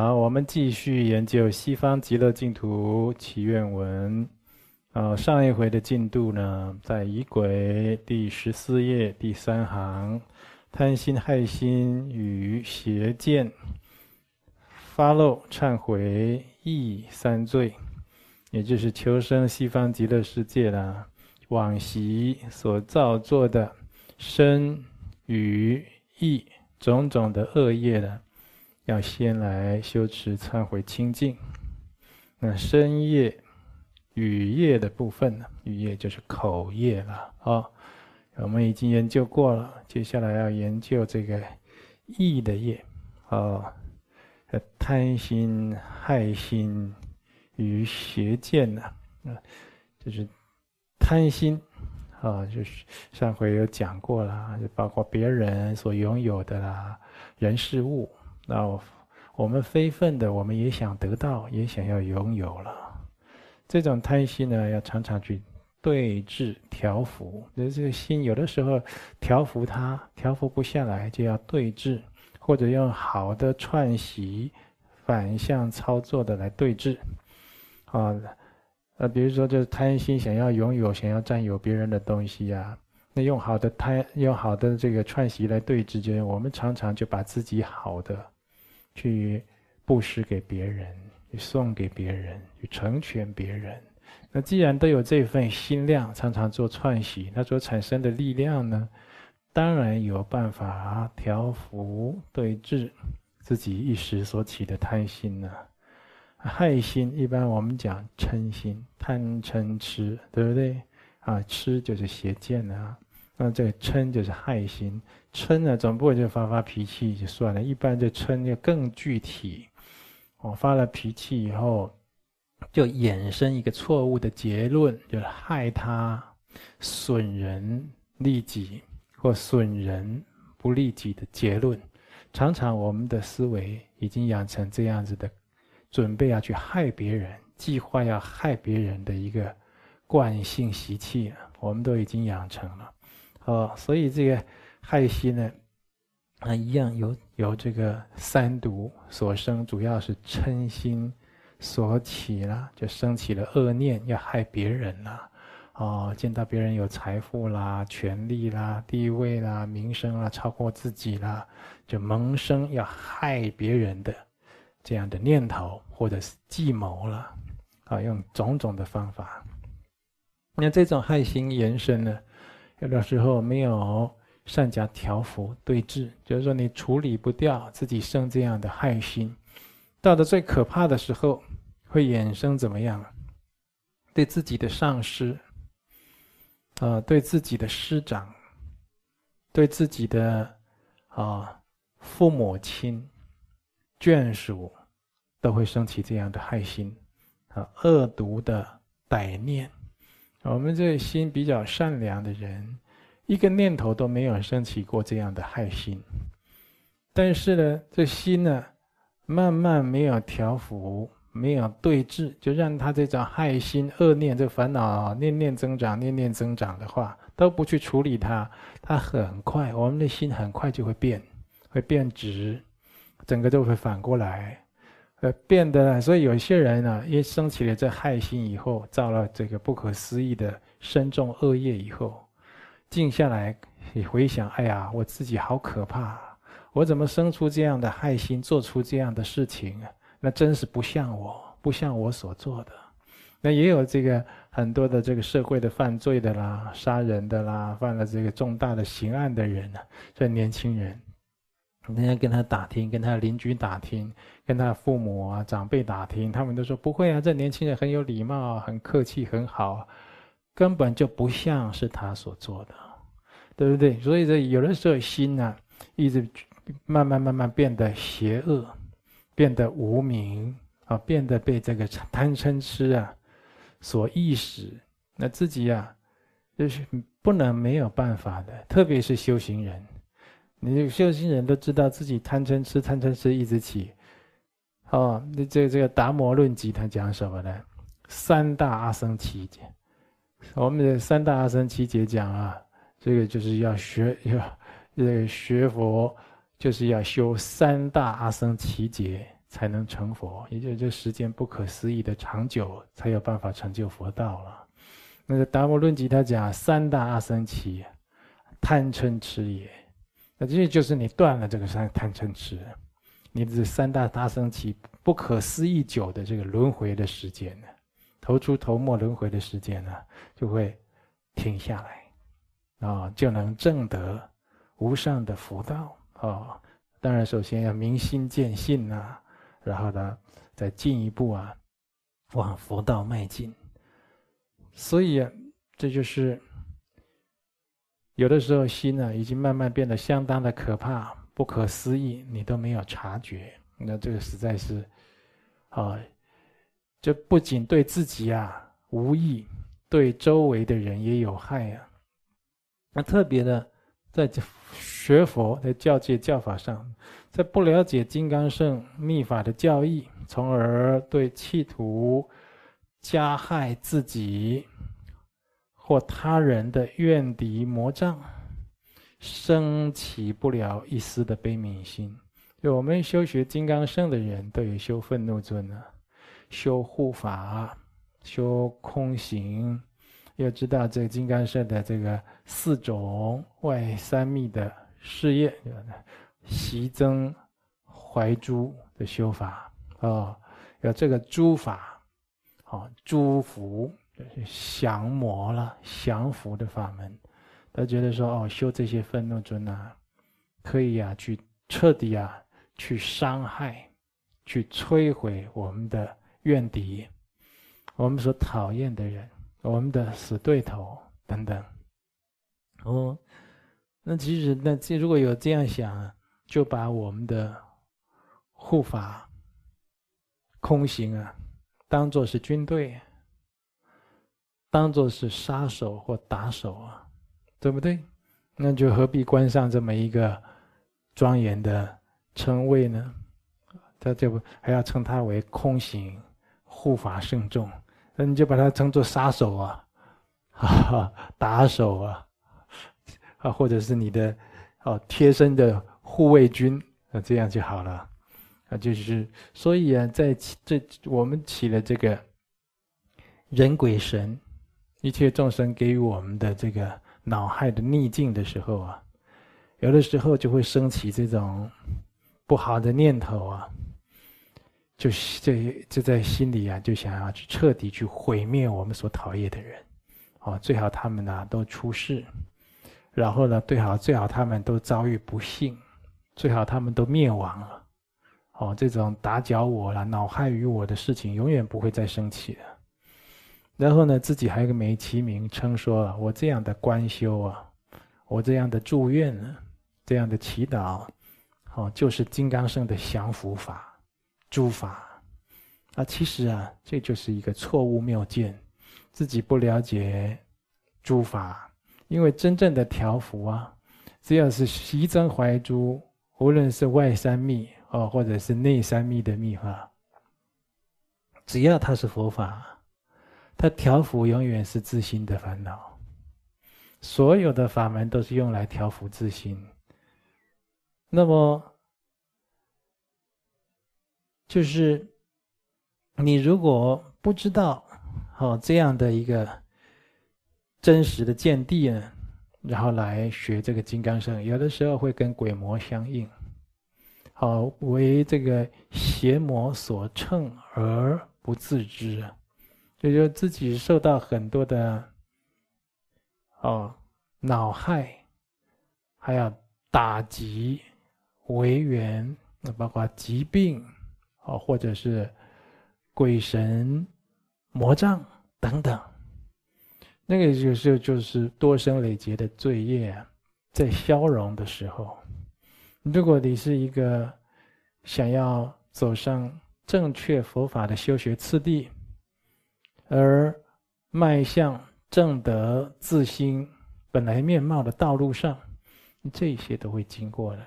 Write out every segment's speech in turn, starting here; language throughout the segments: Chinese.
好，我们继续研究《西方极乐净土祈愿文》。啊，上一回的进度呢，在仪轨第十四页第三行，贪心害心与邪见，发露忏悔意三罪，也就是求生西方极乐世界啦，往昔所造作的身与意种种的恶业呢。要先来修持忏悔清净。那身业、语业的部分呢？语业就是口业了啊、我们已经研究过了，接下来要研究这个意的业啊。贪心、害心与邪见呢？啊，就是贪心啊，就是上回有讲过了，就包括别人所拥有的啦，人事物。那我们非分的，我们也想得到，也想要拥有了。这种贪心呢，要常常去对治调伏。那这个心有的时候调伏它，调伏不下来，就要对治，或者用好的串习、反向操作的来对治。啊，呃，比如说，就是贪心想要拥有、想要占有别人的东西呀、那用好的贪，用好的这个串习来对治，就是我们常常就把自己好的。去布施给别人，去送给别人，去成全别人。那既然都有这份心量，常常做串习，那所产生的力量呢，当然有办法调伏对治自己一时所起的贪心呢。害心一般我们讲嗔心，贪嗔痴，对不对？啊，痴就是邪见啊。那这个嗔就是害心，嗔呢总不会就发发脾气就算了，一般这嗔就更具体。我发了脾气以后，就衍生一个错误的结论，就是害他损人利己或损人不利己的结论。常常我们的思维已经养成这样子的，准备要去害别人，计划要害别人的一个惯性习气，我们都已经养成了。哦，所以这个害心呢，啊，一样由由这个三毒所生，主要是嗔心所起啦，就生起了恶念，要害别人啦。哦，见到别人有财富啦、权力啦、地位啦、名声啦，超过自己啦，就萌生要害别人的这样的念头，或者是计谋了。啊，用种种的方法。那这种害心延伸呢？有的时候没有善加调伏对治，就是说你处理不掉自己生这样的害心，到的最可怕的时候，会衍生怎么样？对自己的上司，啊、对自己的师长，对自己的啊、父母亲、眷属，都会生起这样的害心，啊，恶毒的歹念。我们这心比较善良的人，一个念头都没有升起过这样的害心。但是呢，这心呢，慢慢没有调伏，没有对治，就让他这种害心恶念、这烦恼念念增长、念念增长的话，都不去处理它，它很快，我们的心很快就会变，会变质，整个都会反过来。呃，变得，所以有些人呢、啊，一生起了这害心以后，造了这个不可思议的深重恶业以后，静下来，你回想，哎呀，我自己好可怕，我怎么生出这样的害心，做出这样的事情啊？那真是不像我，不像我所做的。那也有这个很多的这个社会的犯罪的啦，杀人的啦，犯了这个重大的刑案的人呢、啊，这年轻人。人家跟他打听，跟他邻居打听，跟他父母啊长辈打听，他们都说不会啊，这年轻人很有礼貌，很客气，很好，根本就不像是他所做的，对不对？所以这有的时候心呢、一直慢慢慢慢变得邪恶，变得无明啊，变得被这个贪嗔痴啊所意识，那自己啊就是不能没有办法的，特别是修行人。你修行人都知道自己贪嗔痴，贪嗔痴一直起。哦，那这这个《达摩论集》他讲什么呢？三大阿僧祇劫。我们的三大阿僧祇劫讲啊，这个就是要学要这个学佛，就是要修三大阿僧祇劫才能成佛，也就是这时间不可思议的长久，才有办法成就佛道了。那个《达摩论集》他讲三大阿僧祇，贪嗔痴也。那这就是你断了这个三贪嗔痴，你这三大阿僧祇不可思议久的这个轮回的时间呢，头出头没轮回的时间呢，就会停下来，啊，就能证得无上的佛道啊。当然，首先要明心见性呐。然后呢，再进一步啊，往佛道迈进。所以，这就是有的时候心呢，已经慢慢变得相当的可怕、不可思议，你都没有察觉。那这个实在是啊，这不仅对自己啊无益，对周围的人也有害呀、啊。那特别的，在 学佛在教界教法上。在不了解金刚圣密法的教义，从而对企图加害自己或他人的怨敌魔障，生起不了一丝的悲悯心。就我们修学金刚圣的人都有修愤怒尊啊，修护法，修空行，要知道这个金刚乘的这个四种外三密的事业。习增怀诛的修法、哦，有这个诸法，啊，诛伏就是降魔了，降伏的法门。他觉得说哦，修这些愤怒尊啊，可以、啊，去彻底啊，去伤害，去摧毁我们的怨敌，我们所讨厌的人，我们的死对头等等。哦，那其实那这如果有这样想。就把我们的护法空行啊，当做是军队，当做是杀手或打手啊，对不对？那就何必冠上这么一个庄严的称谓呢？他就还要称他为空行护法圣众，那你就把他称作杀手啊，哈哈，打手啊，啊，或者是你的哦贴身的。护卫军，啊这样就好了，啊，就是所以啊，在这我们起了这个人鬼神，一切众生给予我们的这个恼害的逆境的时候啊，有的时候就会升起这种不好的念头啊，就这就在心里啊，就想要去彻底去毁灭我们所讨厌的人，哦，最好他们呢都出世，然后呢，最好最好他们都遭遇不幸。最好他们都灭亡了，哦，这种打搅我了、恼害于我的事情，永远不会再升起了。然后呢，自己还有个美其名称说：“我这样的观修啊，我这样的祝愿啊，这样的祈祷，哦，就是金刚乘的降伏法、诸法。”啊，其实啊，这就是一个错误谬见，自己不了解诸法，因为真正的调伏啊，只要是习增怀诛。无论是外三密哦，或者是内三密的密法，只要它是佛法，它调伏永远是自心的烦恼。所有的法门都是用来调伏自心。那么，就是你如果不知道哦这样的一个真实的见地呢？然后来学这个金刚乘，有的时候会跟鬼魔相应，好为这个邪魔所乘而不自知，就说自己受到很多的哦恼害，还要打击、为缘，那包括疾病，啊或者是鬼神魔障等等。那个就是就是多生累劫的罪业，在消融的时候，如果你是一个想要走上正确佛法的修学次第，而迈向正德自心本来面貌的道路上，这些都会经过的，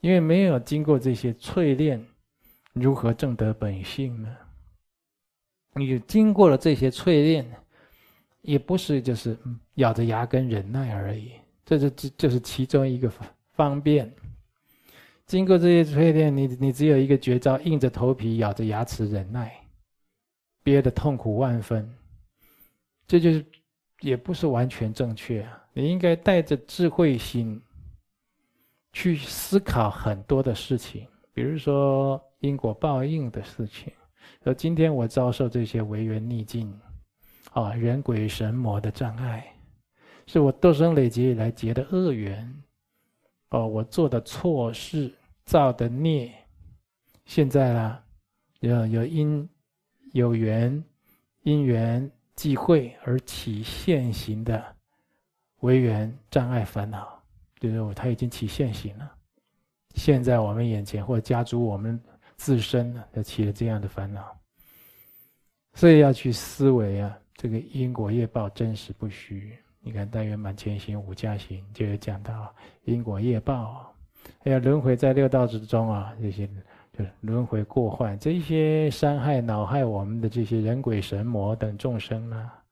因为没有经过这些淬炼，如何正得本性呢？你经过了这些淬炼。也不是就是咬着牙根忍耐而已，这是这就是其中一个方便。经过这些淬炼，你你只有一个绝招：硬着头皮，咬着牙齿忍耐，憋得痛苦万分。这就是也不是完全正确啊！你应该带着智慧心去思考很多的事情，比如说因果报应的事情。说今天我遭受这些违缘逆境，啊，人鬼神魔的障碍，是我多生累劫以来结的恶缘，哦，我做的错事。造的孽，现在啦，有有因有缘，因缘际会而起现行的违缘障碍烦恼，就是我他已经起现行了。现在我们眼前或者加诸我们自身呢，就起了这样的烦恼，所以要去思维啊，这个因果业报真实不虚。你看大圆满前行五加行就有讲到因果业报。还有轮回在六道之中啊，这些就是轮回过患，这些伤害、恼害我们的这些人鬼神魔等众生呢、啊，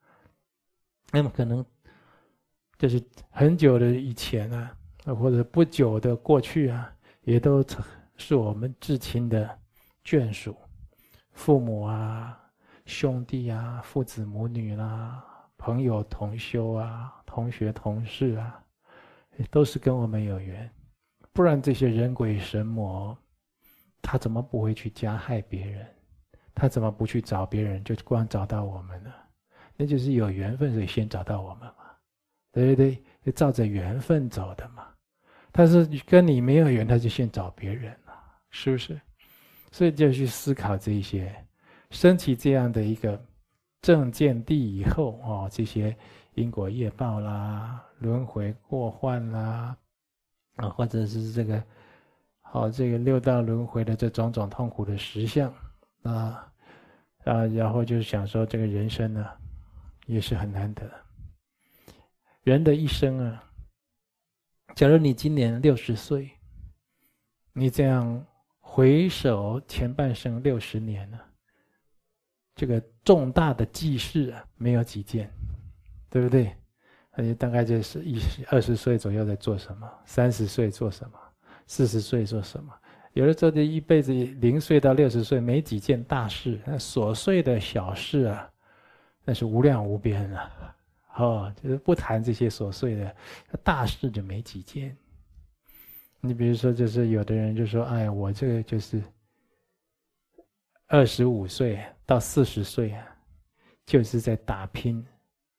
那么可能就是很久的以前啊，或者不久的过去啊，也都是我们至亲的眷属、父母啊、兄弟啊、父子母女啦、朋友同修啊、同学同事啊，都是跟我们有缘。不然这些人鬼神魔，他怎么不会去加害别人？他怎么不去找别人，就光找到我们呢？那就是有缘分，所以先找到我们嘛，对不对？就照着缘分走的嘛。但是跟你没有缘，他就先找别人了，是不是？所以就去思考这一些，升起这样的一个正见地以后哦，这些因果业报啦，轮回过患啦。啊，或者是这个，好，这个六道轮回的这种种痛苦的实相，啊，啊，然后就是想说，这个人生呢，也是很难得。人的一生啊，假如你今年六十岁，你这样回首前半生六十年呢，这个重大的记事啊，没有几件，对不对？你大概就是一二十岁左右在做什么，三十岁做什么，四十岁做什么？有的时候这一辈子零岁到六十岁没几件大事，那琐碎的小事啊，那是无量无边啊！哦，就是不谈这些琐碎的，大事就没几件。你比如说，就是有的人就说：“哎，我这个就是二十五岁到四十岁啊，就是在打拼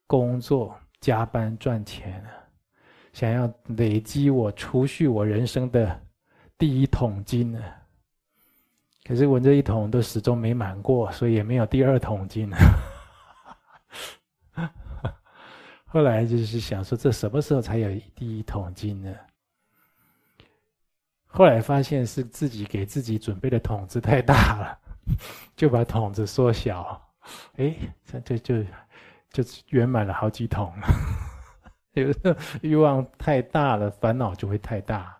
工作。”加班赚钱啊，想要累积我储蓄我人生的第一桶金呢。可是我这一桶都始终没满过，所以也没有第二桶金呢。后来就是想说，这什么时候才有第一桶金呢？后来发现是自己给自己准备的桶子太大了，就把桶子缩小。哎，这这就。就圆满了好几桶，有时候欲望太大了，烦恼就会太大。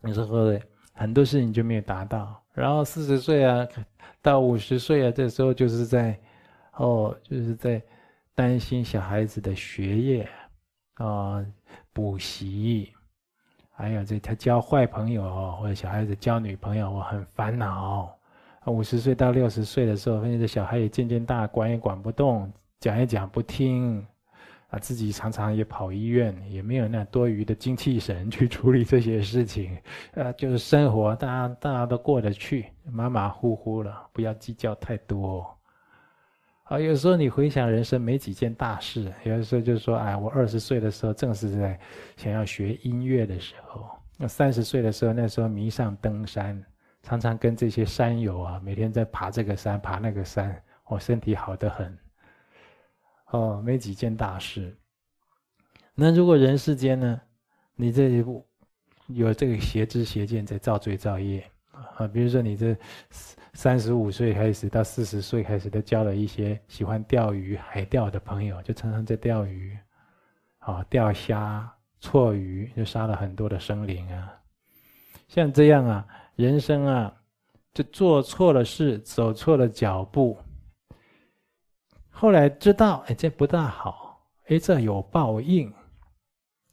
有时候很多事情就没有达到？然后四十岁啊，到五十岁啊，这时候就是在哦，就是在担心小孩子的学业啊、补习，还有这他交坏朋友或者小孩子交女朋友，我很烦恼。五十岁到六十岁的时候，发现这小孩也渐渐大，管也管不动，讲也讲不听，啊，自己常常也跑医院，也没有那多余的精气神去处理这些事情，啊，就是生活大家大家都过得去，马马虎虎了，不要计较太多。啊，有时候你回想人生没几件大事，有的时候就是说，哎，我二十岁的时候正是在想要学音乐的时候，那三十岁的时候，那时候迷上登山。常常跟这些山友啊，每天在爬这个山，爬那个山，我身体好得很。哦，没几件大事。那如果人世间呢，你这一步有这个邪知邪见在造罪造业啊，比如说你这三十五岁开始到四十岁开始，都交了一些喜欢钓鱼、海钓的朋友，就常常在钓鱼，啊，钓虾、错鱼，就杀了很多的生灵啊。像这样啊。人生啊，就做错了事，走错了脚步。后来知道，哎，这不大好，哎，这有报应。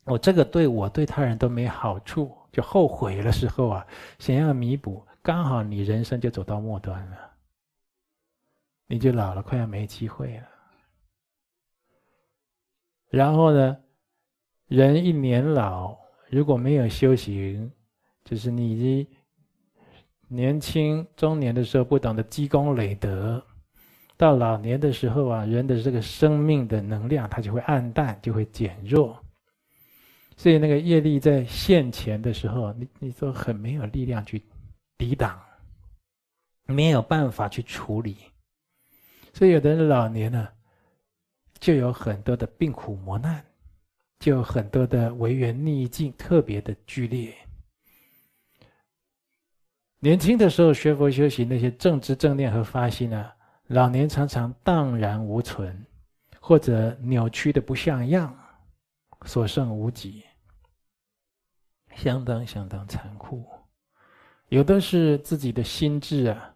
我这个对我对他人都没好处，就后悔的时候啊，想要弥补，刚好你人生就走到末端了，你就老了，快要没机会了。然后呢，人一年老，如果没有修行，就是你年轻中年的时候不懂得积功累德。到老年的时候啊，人的这个生命的能量，它就会暗淡，就会减弱。所以那个业力在现前的时候，你你都很没有力量去抵挡，没有办法去处理。所以有的人老年呢，就有很多的病苦磨难，就有很多的违缘逆境，特别的剧烈。年轻的时候学佛修行，那些正知正念和发心呢，老年常常荡然无存，或者扭曲的不像样，所剩无几，相当相当残酷。有的是自己的心智啊，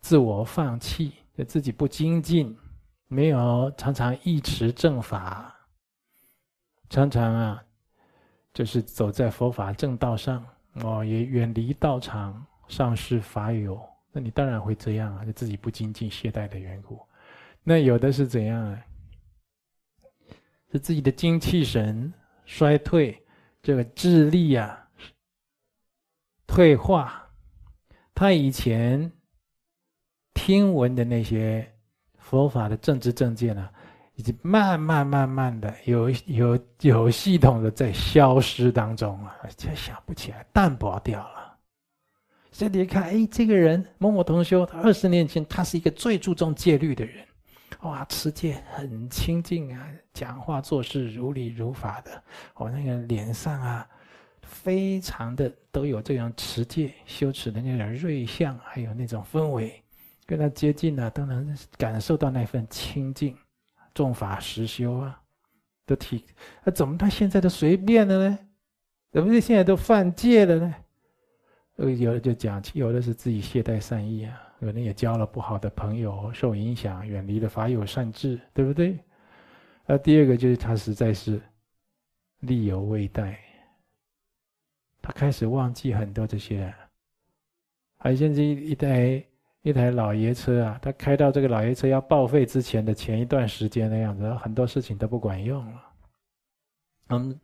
自我放弃，自己不精进，没有常常一持正法，常常啊，就是走在佛法正道上哦，也远离道场，丧失法友。那你当然会这样啊，就自己不精进懈怠的缘故。那有的是怎样啊？是自己的精气神衰退，这个智力啊退化。他以前听闻的那些佛法的正知正见啊，已经慢慢慢慢的有有有系统的在消失当中啊，就想不起来，淡薄掉了。这里看，哎，这个人某某同修，他二十年前他是一个最注重戒律的人，哇，持戒很清净啊，讲话做事如理如法的，哦，那个脸上啊，非常的都有这样持戒修持的那种瑞相，还有那种氛围，跟他接近呢，都能感受到那份清净，重法实修啊，都体，那怎么他现在都随便了呢？怎么现在都犯戒了呢？呃有的就讲，有的是自己懈怠善意啊，有人也交了不好的朋友，受影响，远离了法友善知，对不对？那第二个就是他实在是力有未逮，他开始忘记很多这些。还甚至一台一台老爷车啊，他开到这个老爷车要报废之前的前一段时间的样子，很多事情都不管用了。嗯，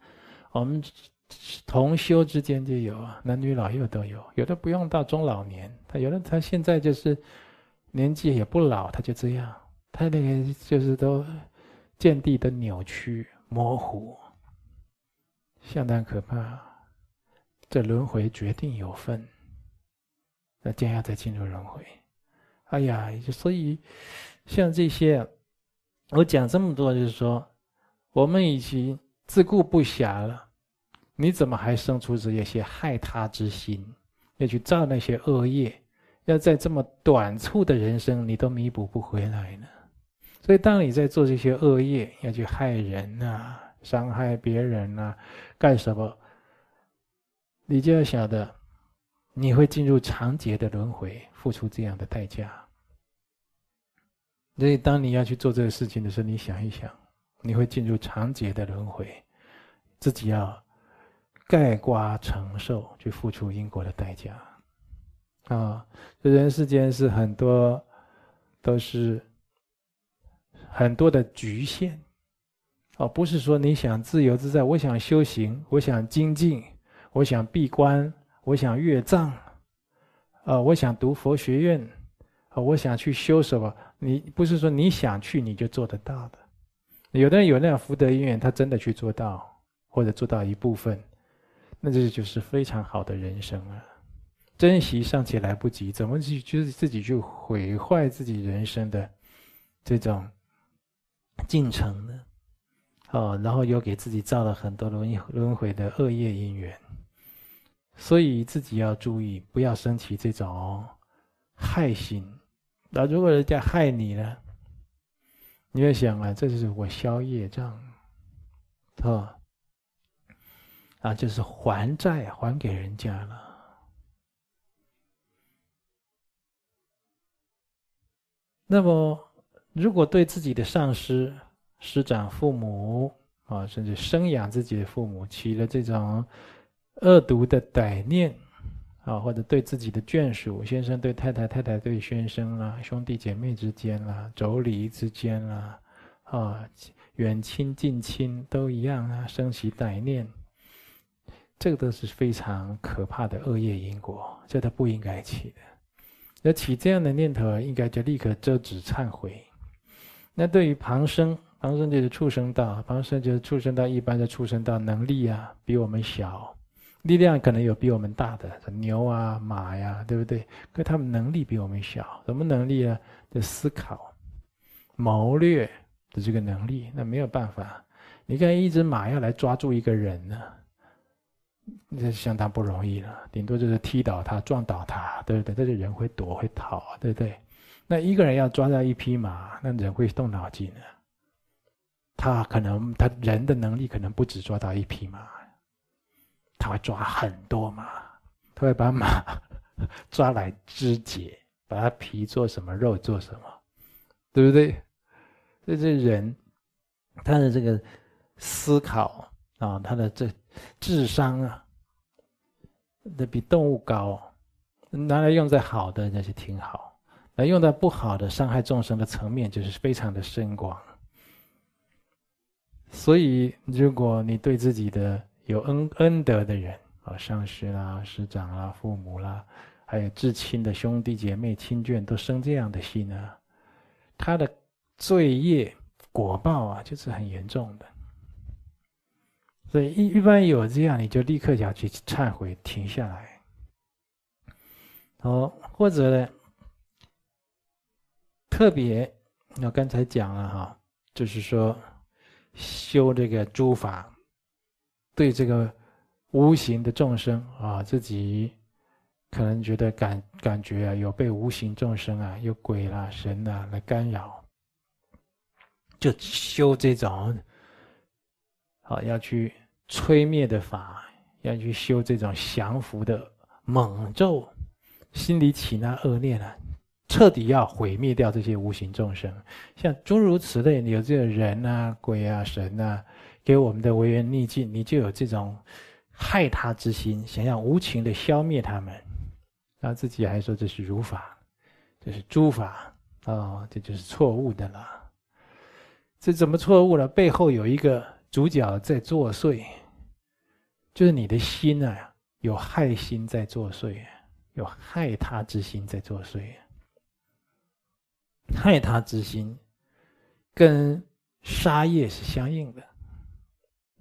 我们。同修之间就有啊，男女老幼都有，有的不用到中老年，他有的他现在就是年纪也不老，他就这样，他那个就是都见地的扭曲模糊，相当可怕。这轮回决定有份，那将要再进入轮回。哎呀，所以像这些，我讲这么多，就是说我们已经自顾不暇了。你怎么还生出这些害他之心？要去造那些恶业，要在这么短促的人生，你都弥补不回来呢？所以，当你在做这些恶业，要去害人啊，伤害别人啊，干什么？你就要晓得，你会进入长劫的轮回，付出这样的代价。所以，当你要去做这个事情的时候，你想一想，你会进入长劫的轮回，自己要。盖瓜承受，去付出因果的代价，啊，这人世间是很多，都是很多的局限，哦，不是说你想自由自在，我想修行，我想精进，我想闭关，我想阅藏，啊，我想读佛学院，啊，我想去修什么，你不是说你想去你就做得到的，有的人有那样福德因缘，他真的去做到，或者做到一部分。那这就是非常好的人生啊！珍惜尚且来不及，怎么去就是自己去毁坏自己人生的这种进程呢？哦，然后又给自己造了很多轮轮回的恶业因缘，所以自己要注意，不要生起这种害心。那如果人家害你呢？你要想啊，这就是我消业障，啊。啊，就是还债还给人家了。那么，如果对自己的上师、师长、父母啊，甚至生养自己的父母起了这种恶毒的歹念啊，或者对自己的眷属，先生对太太，太太对先生啦，兄弟姐妹之间啦，妯娌之间啦，啊，远亲近亲都一样啊，生起歹念，这个都是非常可怕的恶业因果，这都不应该起的。那起这样的念头，应该就立刻遮止忏悔。那对于旁生，旁生就是畜生道，旁生就是畜生道，一般的畜生道能力啊比我们小。力量可能有比我们大的牛啊、马呀，对不对？可他们能力比我们小，什么能力呢？就思考、谋略的这个能力，那没有办法。你看一只马要来抓住一个人呢，那是相当不容易了。顶多就是踢倒他、撞倒他，对不对？这个人会躲会逃，对不对？那一个人要抓到一匹马，那人会动脑筋的。他可能他人的能力可能不止抓到一匹马。他会抓很多马，他会把马 抓来肢解，把它皮做什么，肉做什么，对不对？这这人，他的这个思考啊，他的这智商啊，那比动物高，拿来用在好的那是挺好，那用在不好的伤害众生的层面，就是非常的深广。所以，如果你对自己的有恩恩德的人啊，上师啦、师长啦、父母啦，还有至亲的兄弟姐妹、亲眷，都生这样的心呢，他的罪业果报啊，就是很严重的。所以一一般有这样，你就立刻要去忏悔，停下来。哦，或者呢，特别我刚才讲了哈，就是说修这个诸法。对这个无形的众生啊，自己可能觉得感感觉啊，有被无形众生啊，有鬼啦、神啦来干扰，就修这种啊，要去摧灭的法，要去修这种降伏的猛咒，心里起那恶念啊，彻底要毁灭掉这些无形众生，像诸如此类，有这个人啊、鬼啊、神啊。给我们的违缘逆境，你就有这种害他之心，想要无情的消灭他们，然后自己还说这是如法，这是诸法啊、哦，这就是错误的了。这怎么错误了？背后有一个主角在作祟，就是你的心啊，有害心在作祟，有害他之心在作祟。害他之心跟杀业是相应的。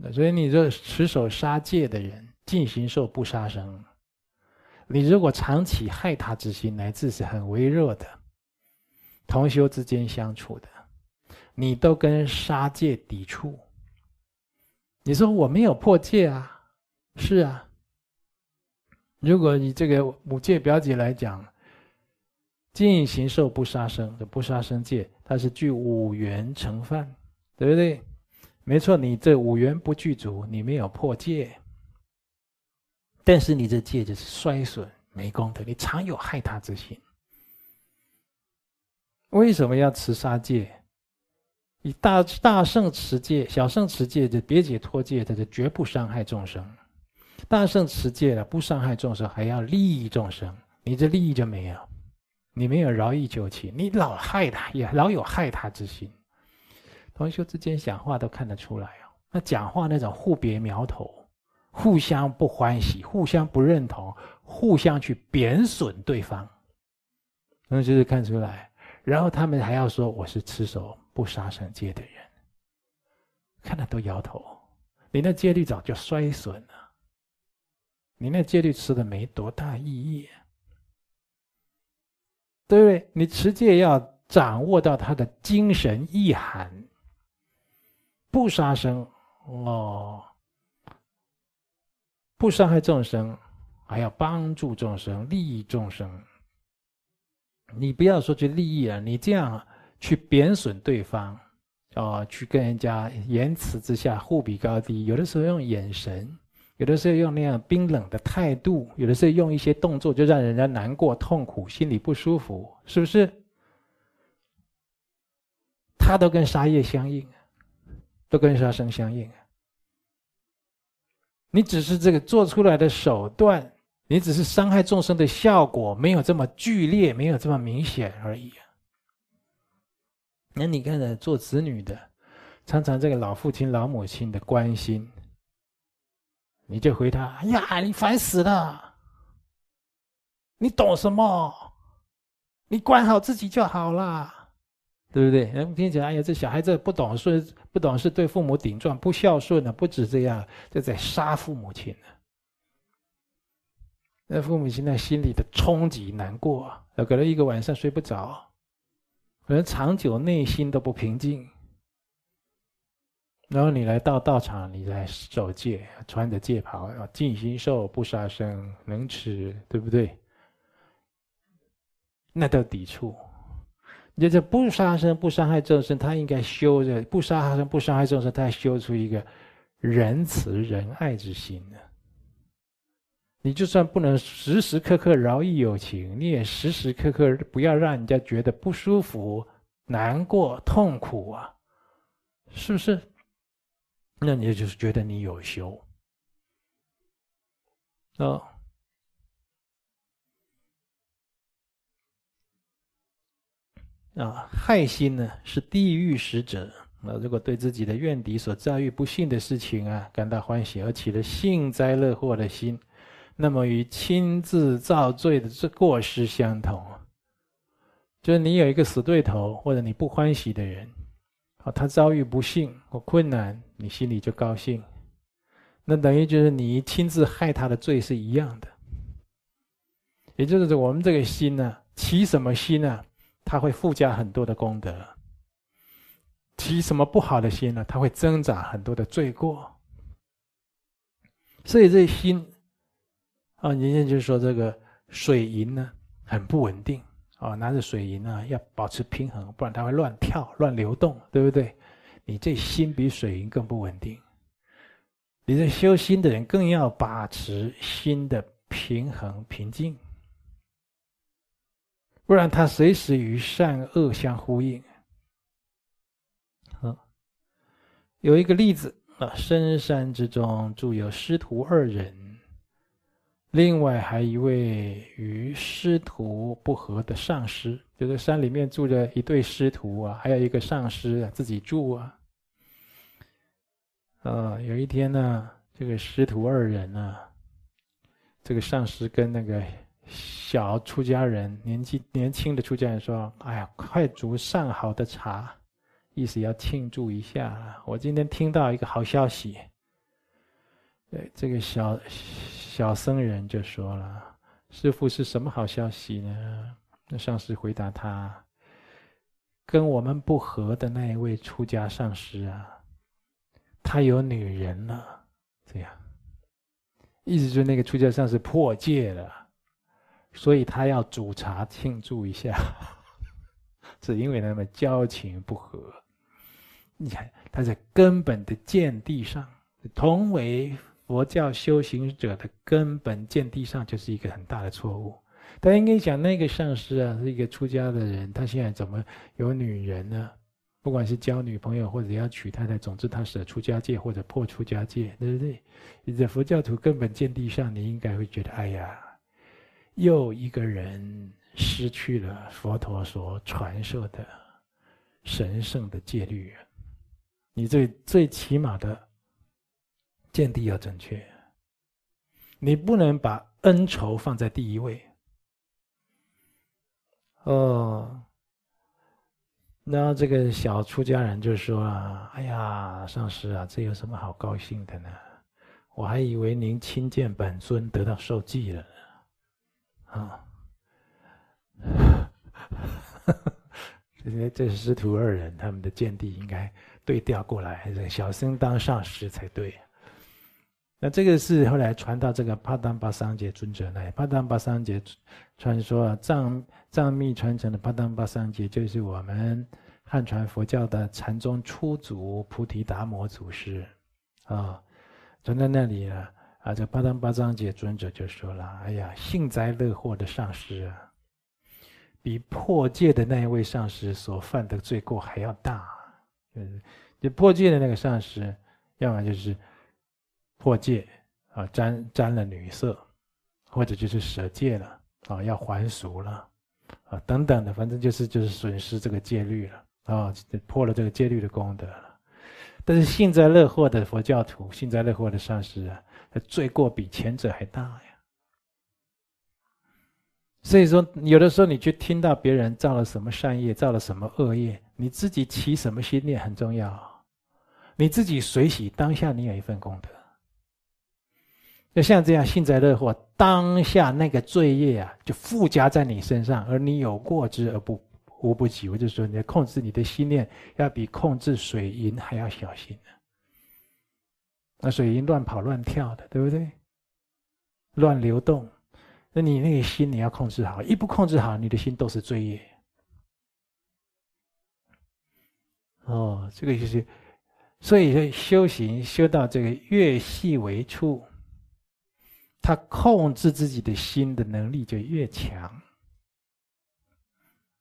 所以，你这持守杀戒的人，尽形寿不杀生。你如果常起害他之心，乃至是很微弱的同修之间相处的，你都跟杀戒抵触。你说我没有破戒啊？是啊。如果你这个五戒表姐来讲，尽形寿不杀生的不杀生戒，它是具五缘成犯，对不对？没错，你这五缘不具足，你没有破戒，但是你这戒就是衰损没功德，你常有害他之心。为什么要持杀戒？你大大圣持戒，小圣持戒就别解脱戒，他就绝不伤害众生。大圣持戒了，不伤害众生，还要利益众生，你这利益就没有，你没有饶益救济，你老害他，也老有害他之心。同修之间讲话都看得出来哦，那讲话那种互别苗头，互相不欢喜，互相不认同，互相去贬损对方，那就是看出来。然后他们还要说我是持守不杀生戒的人，看了都摇头。你那戒律早就衰损了，你那戒律持的没多大意义，对不对？你持戒要掌握到他的精神意涵。不杀生哦，不伤害众生，还要帮助众生，利益众生。你不要说去利益啊，你这样去贬损对方，哦，去跟人家言辞之下互比高低，有的时候用眼神，有的时候用那样冰冷的态度，有的时候用一些动作，就让人家难过、痛苦、心里不舒服，是不是？他都跟杀业相应。都跟杀生相应，你只是这个做出来的手段，你只是伤害众生的效果没有这么剧烈，没有这么明显而已。那你看呢？做子女的，常常这个老父亲、老母亲的关心，你就回他：“哎呀，你烦死了！你懂什么？你管好自己就好了，对不对？”人听起来：“哎呀，这小孩子不懂事，不懂事，对父母顶撞，不孝顺呢。不止这样，这在杀父母亲呢。那父母亲在心里的冲击、难过，有可能一个晚上睡不着。”可能长久内心都不平静，然后你来到道场，你来守戒，穿着戒袍，要尽心寿，不杀生，能吃，对不对？那都抵触。你这不杀生，不伤害众生，他应该修着不杀生，不伤害众生，他修出一个仁慈仁爱之心呢。你就算不能时时刻刻饶益有情，你也时时刻刻不要让人家觉得不舒服、难过、痛苦啊，是不是？那你就是觉得你有修哦。啊，害心呢是地狱使者。那如果对自己的怨敌所遭遇不幸的事情啊感到欢喜，而起了幸灾乐祸的心。那么与亲自造罪的这过失相同，就是你有一个死对头，或者你不欢喜的人，啊，他遭遇不幸或困难，你心里就高兴，那等于就是你亲自害他的罪是一样的。也就是我们这个心呢，起什么心呢？他会附加很多的功德；起什么不好的心呢？他会增长很多的罪过。所以这心。啊，人家就说这个水银呢很不稳定啊，拿着水银呢要保持平衡，不然它会乱跳、乱流动，对不对？你这心比水银更不稳定。你这修心的人更要把持心的平衡、平静，不然它随时与善恶相呼应。啊，有一个例子啊，深山之中住有师徒二人。另外还一位与师徒不和的上师，就是山里面住着一对师徒啊，还有一个上师啊，自己住啊。啊，有一天呢，这个师徒二人呢，这个上师跟那个小出家人，年纪年轻的出家人说：“哎呀，快煮上好的茶，意思要庆祝一下。我今天听到一个好消息。”对，这个小。小僧人就说了：“师傅是什么好消息呢？”那上师回答他：“跟我们不和的那一位出家上师啊，他有女人了。这样，意思就是那个出家上师破戒了，所以他要煮茶庆祝一下，只因为他们交情不和。你看，他在根本的见地上同为。”佛教修行者的根本见地上，就是一个很大的错误。大家应该讲，那个上师啊，是一个出家的人，他现在怎么有女人呢？不管是交女朋友或者要娶太太，总之他舍出家戒或者破出家戒，对不对？你在佛教徒根本见地上，你应该会觉得，哎呀，又一个人失去了佛陀所传授的神圣的戒律。你最最起码的。见地要正确，你不能把恩仇放在第一位。哦，那这个小出家人就说啊：“哎呀，上师啊，这有什么好高兴的呢？我还以为您亲见本尊得到受记了。” 啊，这些这师徒二人他们的见地应该对调过来，这小僧当上师才对。那这个是后来传到这个帕当巴桑杰尊者那里。帕当巴桑杰传说啊，藏藏密传承的帕当巴桑杰就是我们汉传佛教的禅宗初祖菩提达摩祖师啊。传在那里啊，啊，这巴当巴章杰尊者就说了：“哎呀，幸灾乐祸的上师啊，比破戒的那一位上师所犯的罪过还要大。就是就破戒的那个上师，要么就是。”破戒啊，沾沾了女色，或者就是舍戒了啊，要还俗了啊，等等的，反正就是就是损失这个戒律了啊，破了这个戒律的功德了。但是幸灾乐祸的佛教徒，幸灾乐祸的上师啊，罪过比前者还大呀。所以说，有的时候你去听到别人造了什么善业，造了什么恶业，你自己起什么心念很重要。你自己随喜当下，你有一份功德。就像这样幸灾乐祸，当下那个罪业啊，就附加在你身上，而你有过之而不无不及。我就说，你要控制你的心念，要比控制水银还要小心。那水银乱跑乱跳的，对不对？乱流动。那你那个心你要控制好，一不控制好，你的心都是罪业。哦，这个就是，所以说修行修到这个越细微处，他控制自己的心的能力就越强。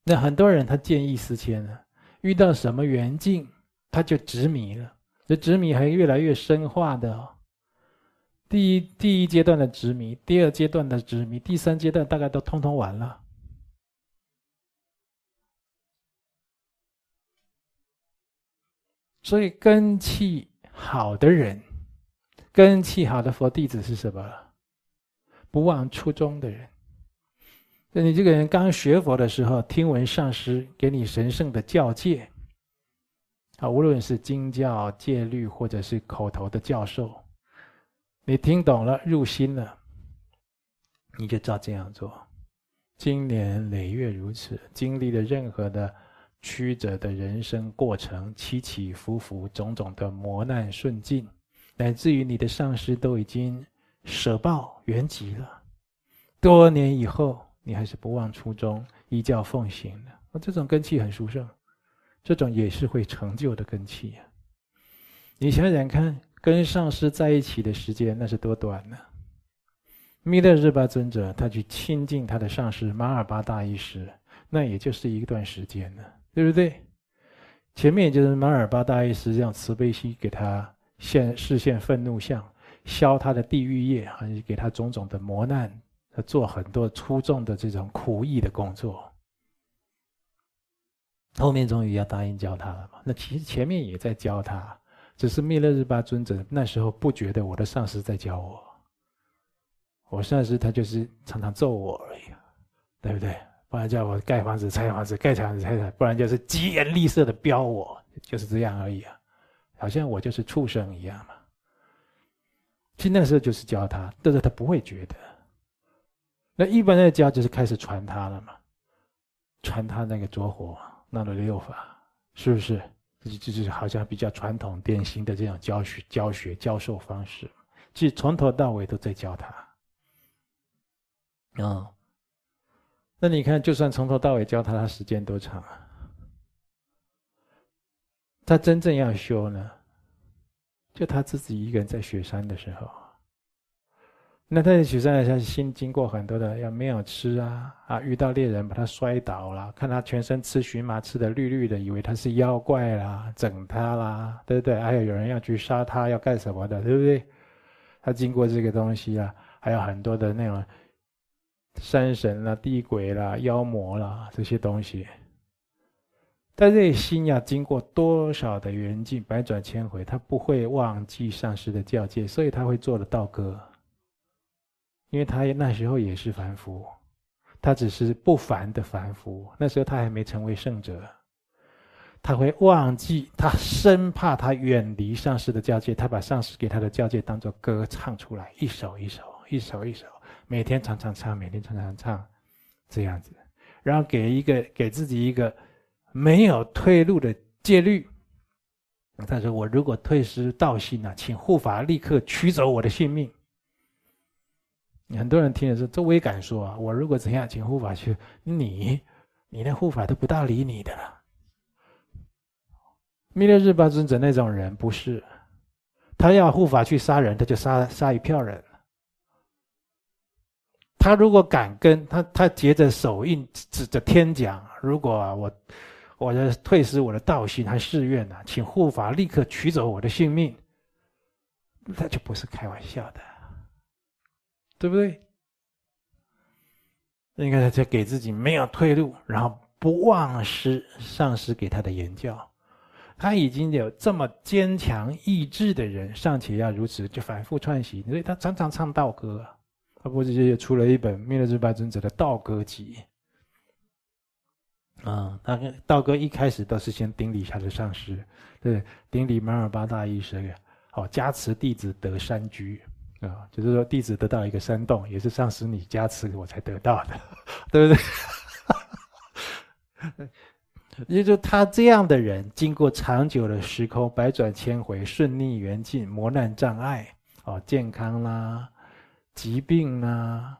那很多人他见异思迁了，遇到什么缘境，他就执迷了，这执迷还越来越深化的哦。第一第一阶段的执迷，第二阶段的执迷，第三阶段大概都通通完了。所以根气好的人，根气好的佛弟子是什么？不忘初衷的人。那你这个人刚学佛的时候，听闻上师给你神圣的教诫，啊，无论是经教、戒律，或者是口头的教授。你听懂了，入心了，你就照这样做。经年累月如此，经历了任何的曲折的人生过程，起起伏伏，种种的磨难顺境，乃至于你的上师都已经舍报圆寂了，多年以后，你还是不忘初衷，依教奉行的。那这种根器很殊胜，这种也是会成就的根器呀。你想想看。跟上师在一起的时间那是多短呢？弥勒日巴尊者他去亲近他的上师马尔巴大医师，那也就是一段时间呢，对不对？前面就是马尔巴大医师让慈悲心给他现示现愤怒相，消他的地狱业，还是给他种种的磨难，做很多粗重的这种苦役的工作。后面终于要答应教他了嘛？那其实前面也在教他。只是弥勒日巴尊者那时候不觉得我的上师在教我，我上师他就是常常揍我而已，对不对？不然叫我盖房子、拆房子、盖房子、拆房子，不然就是疾言厉色的飙我，就是这样而已啊，好像我就是畜生一样嘛。其实那时候就是教他，但是他不会觉得。那一般的教就是开始传他了嘛，传他那个拙火那个六法，是不是？这就是好像比较传统、典型的这种教学、教学、教授方式，其实从头到尾都在教他。啊、那你看，就算从头到尾教他，他时间多长啊？他真正要修呢，就他自己一个人在雪山的时候。那他在雪山下心经过很多的，要没有吃啊啊，遇到猎人把他摔倒了，看他全身吃荨麻吃的绿绿的，以为他是妖怪啦，整他啦，对不对？还有有人要去杀他，要干什么的，对不对？他经过这个东西啊，还有很多的那种山神啦、地鬼啦、妖魔啦这些东西。但这心要经过多少的缘境，百转千回，他不会忘记上师的教诫，所以他会做的道歌。因为他那时候也是凡夫，他只是不凡的凡夫。那时候他还没成为圣者，他会忘记，他生怕他远离上师的教诫，他把上师给他的教诫当做歌唱出来，一首一首，一首一首，每天常常唱，每天常常唱，这样子，然后给一个给自己一个没有退路的戒律。他说：“我如果退失道心啊，请护法立刻取走我的性命。”很多人听了说：“这我也敢说啊！我如果怎样，请护法去，你，你那护法都不大理你的了。”弥勒日巴尊者那种人不是，他要护法去杀人，他就杀杀一票人。他如果敢跟他，他结着手印，指着天讲：“如果我，我的退失我的道心，还誓愿呢，请护法立刻取走我的性命。”那就不是开玩笑的。对不对？应该在给自己没有退路，然后不忘失上师给他的言教。他已经有这么坚强意志的人，尚且要如此，就反复串习，所以他常常唱道歌。他不是也出了一本弥勒日巴尊者的道歌集。啊、嗯，他跟道歌一开始都是先顶礼他的上师，对，顶礼马尔巴大医师，好加持弟子得山居，啊、就是说弟子得到一个山洞，也是上师你加持我才得到的，对不对？也就他这样的人，经过长久的时空百转千回，顺逆缘尽，磨难障碍，哦，健康啦，疾病啦，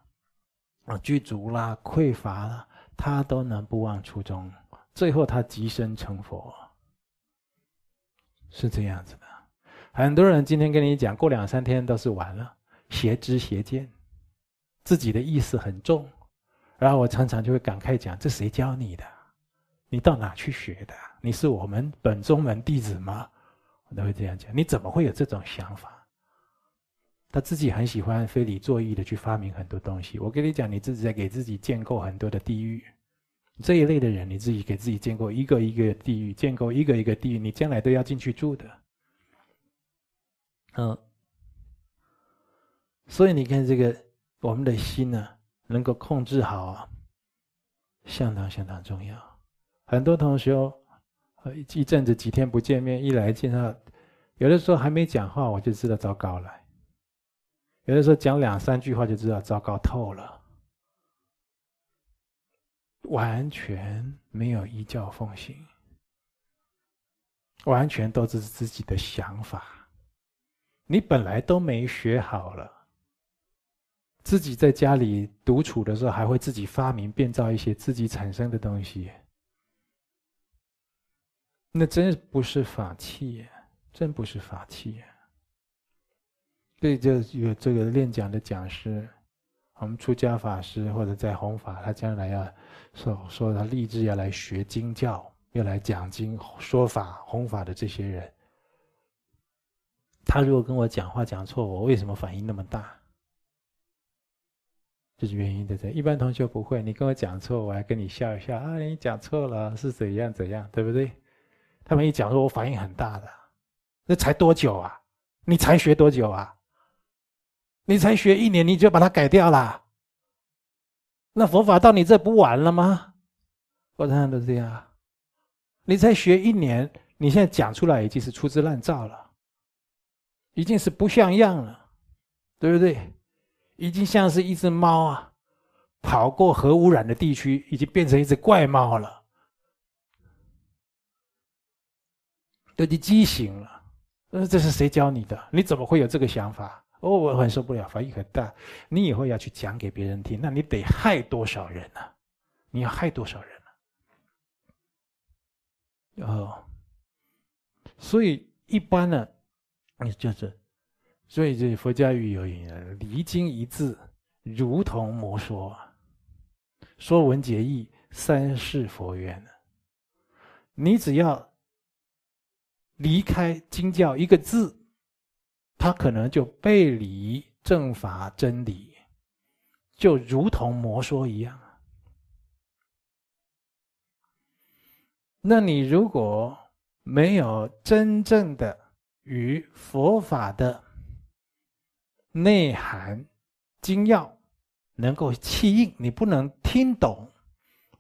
啊，具足啦，匮乏啦。他都能不忘初衷，最后他即身成佛，是这样子的。很多人今天跟你讲，过两三天都是完了，邪知邪见，自己的意思很重。然后我常常就会感慨讲：这谁教你的？你到哪去学的？你是我们本宗门弟子吗？我都会这样讲。你怎么会有这种想法？他自己很喜欢非礼作义的去发明很多东西。我跟你讲，你自己在给自己建构很多的地狱。这一类的人，你自己给自己建构一个一个地狱，建构一个一个地狱，你将来都要进去住的。嗯，所以你看这个我们的心呢、能够控制好，相当相当重要。很多同学一一阵子几天不见面，一来见到，有的时候还没讲话，我就知道糟糕了。有的时候讲两三句话就知道糟糕透了，完全没有依教奉行，完全都是自己的想法。你本来都没学好了，自己在家里独处的时候，还会自己发明变造一些自己产生的东西，那真不是法器，真不是法器。对，就有这个练讲的讲师，我们出家法师或者在弘法，他将来要说说他立志要来学经教，要来讲经说法弘法的这些人，他如果跟我讲话讲错，我为什么反应那么大？就是原因在这。一般同学不会，你跟我讲错，我还跟你笑一笑啊，你讲错了是怎样怎样，对不对？他们一讲说，我反应很大的，那才多久啊？你才学多久啊？你才学一年，你就把它改掉了？那佛法到你这不完了吗？我常常都这样。你才学一年，你现在讲出来已经是粗制滥造了，已经是不像样了，对不对？已经像是一只猫啊，跑过核污染的地区，已经变成一只怪猫了，都已经畸形了。那这是谁教你的？你怎么会有这个想法？哦，我很受不了，反应很大。你以后要去讲给别人听，那你得害多少人呢、啊？你要害多少人呢、啊？哦，所以一般呢，你就是，所以这佛家语有云：“离经一字，如同魔说；说文解义，三世佛缘。”你只要离开经教一个字。他可能就背离正法真理，就如同魔说一样。那你如果没有真正的与佛法的内涵精要能够契应，你不能听懂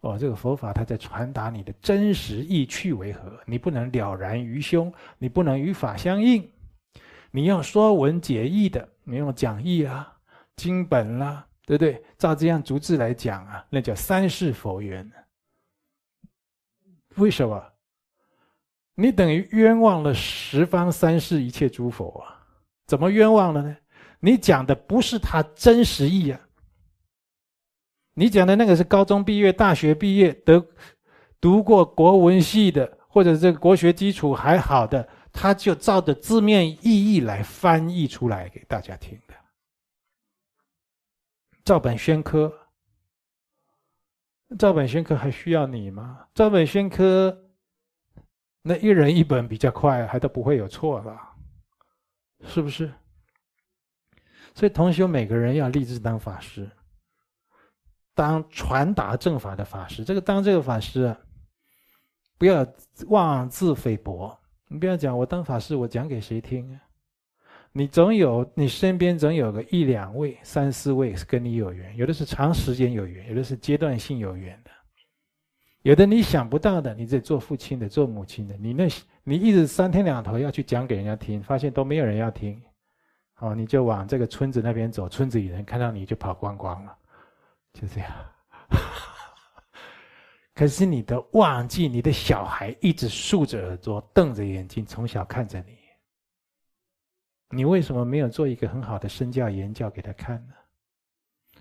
哦，这个佛法它在传达你的真实意趣为何？你不能了然于胸，你不能与法相应。你用说文解义的，你用讲义啊、经本啦、啊，对不对？照这样逐字来讲啊，那叫三世佛缘。为什么？你等于冤枉了十方三世一切诸佛啊！怎么冤枉了呢？你讲的不是他真实意啊！你讲的那个是高中毕业、大学毕业、得读过国文系的，或者这个国学基础还好的。他就照着字面意义来翻译出来给大家听的，照本宣科。照本宣科还需要你吗？照本宣科，那一人一本比较快，还都不会有错了，是不是？所以同学每个人要立志当法师，当传达正法的法师。这个当这个法师啊，不要妄自菲薄。你不要讲我当法师，我讲给谁听啊？你总有你身边总有个一两位、三四位是跟你有缘，有的是长时间有缘，有的是阶段性有缘的，有的你想不到的，你这做父亲的、做母亲的，你那你一直三天两头要去讲给人家听，发现都没有人要听。哦，你就往这个村子那边走，村子里人看到你就跑光光了，就这样。可是你都忘记，你的小孩一直竖着耳朵，瞪着眼睛，从小看着你。你为什么没有做一个很好的身教言教给他看呢？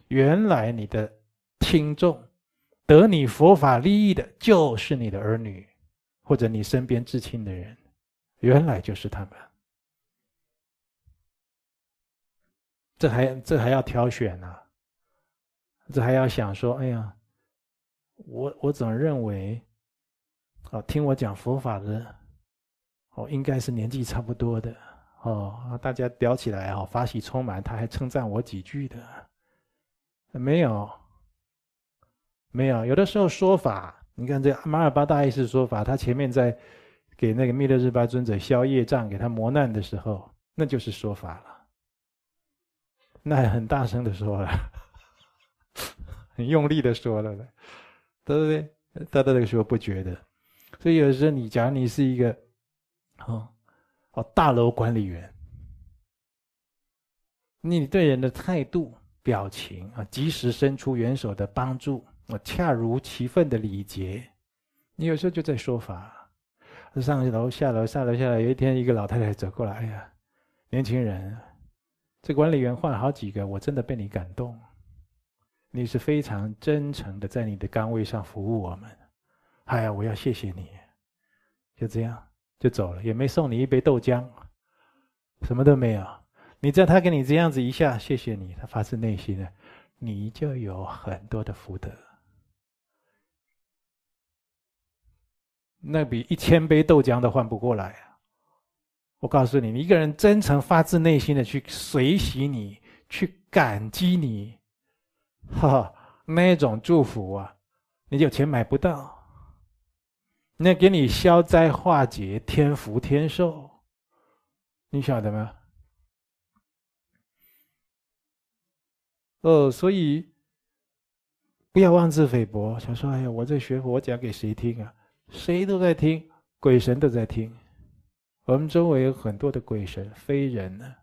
原来你的听众，得你佛法利益的，就是你的儿女，或者你身边至亲的人，原来就是他们。这还这还要挑选呢、这还要想说，哎呀，我我怎么认为，哦，听我讲佛法的，哦，应该是年纪差不多的，哦，大家聊起来哦，法喜充满，他还称赞我几句的，没有，没有，有的时候说法，你看这马尔巴大意思说法，他前面在给那个密勒日巴尊者消业障，给他磨难的时候，那就是说法了。那还很大声的说了，很用力的说了，对不对？他那个时候不觉得，所以有的时候你假如你是一个，哦哦大楼管理员，你对人的态度、表情啊，及时伸出援手的帮助，我恰如其分的礼节，你有时候就在说法。上楼下楼下楼下来，有一天一个老太太走过来，哎呀，年轻人。这管理员换了好几个，我真的被你感动。你是非常真诚的，在你的岗位上服务我们。哎呀，我要谢谢你。就这样就走了，也没送你一杯豆浆，什么都没有。你知道他给你这样子一下，谢谢你，他发自内心的，你就有很多的福德。那比一千杯豆浆都换不过来啊。我告诉你，你一个人真诚发自内心的去随喜你，去感激你，哈哈，那种祝福啊，你有钱买不到。那给你消灾化解、添福添寿，你晓得吗？哦，所以不要妄自菲薄，想说：“哎呀，我这学佛，我讲给谁听啊？谁都在听，鬼神都在听。”我们周围有很多的鬼神、非人呢，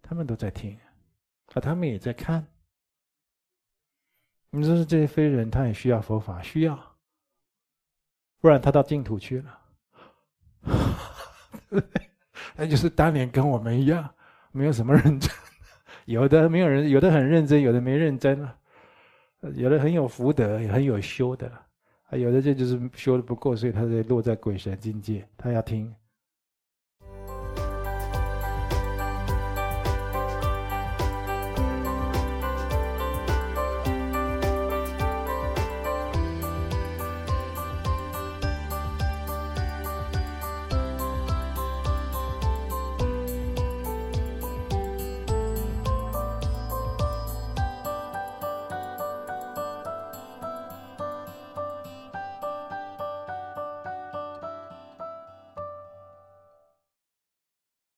他们都在听，啊，他们也在看。你说这些非人，他也需要佛法，需要，不然他到净土去了。那就是当年跟我们一样，没有什么认真，有的没有人，有的很认真，有的没认真啊，有的很有福德，也很有修的，有的这就是修的不够，所以他在落在鬼神境界，他要听。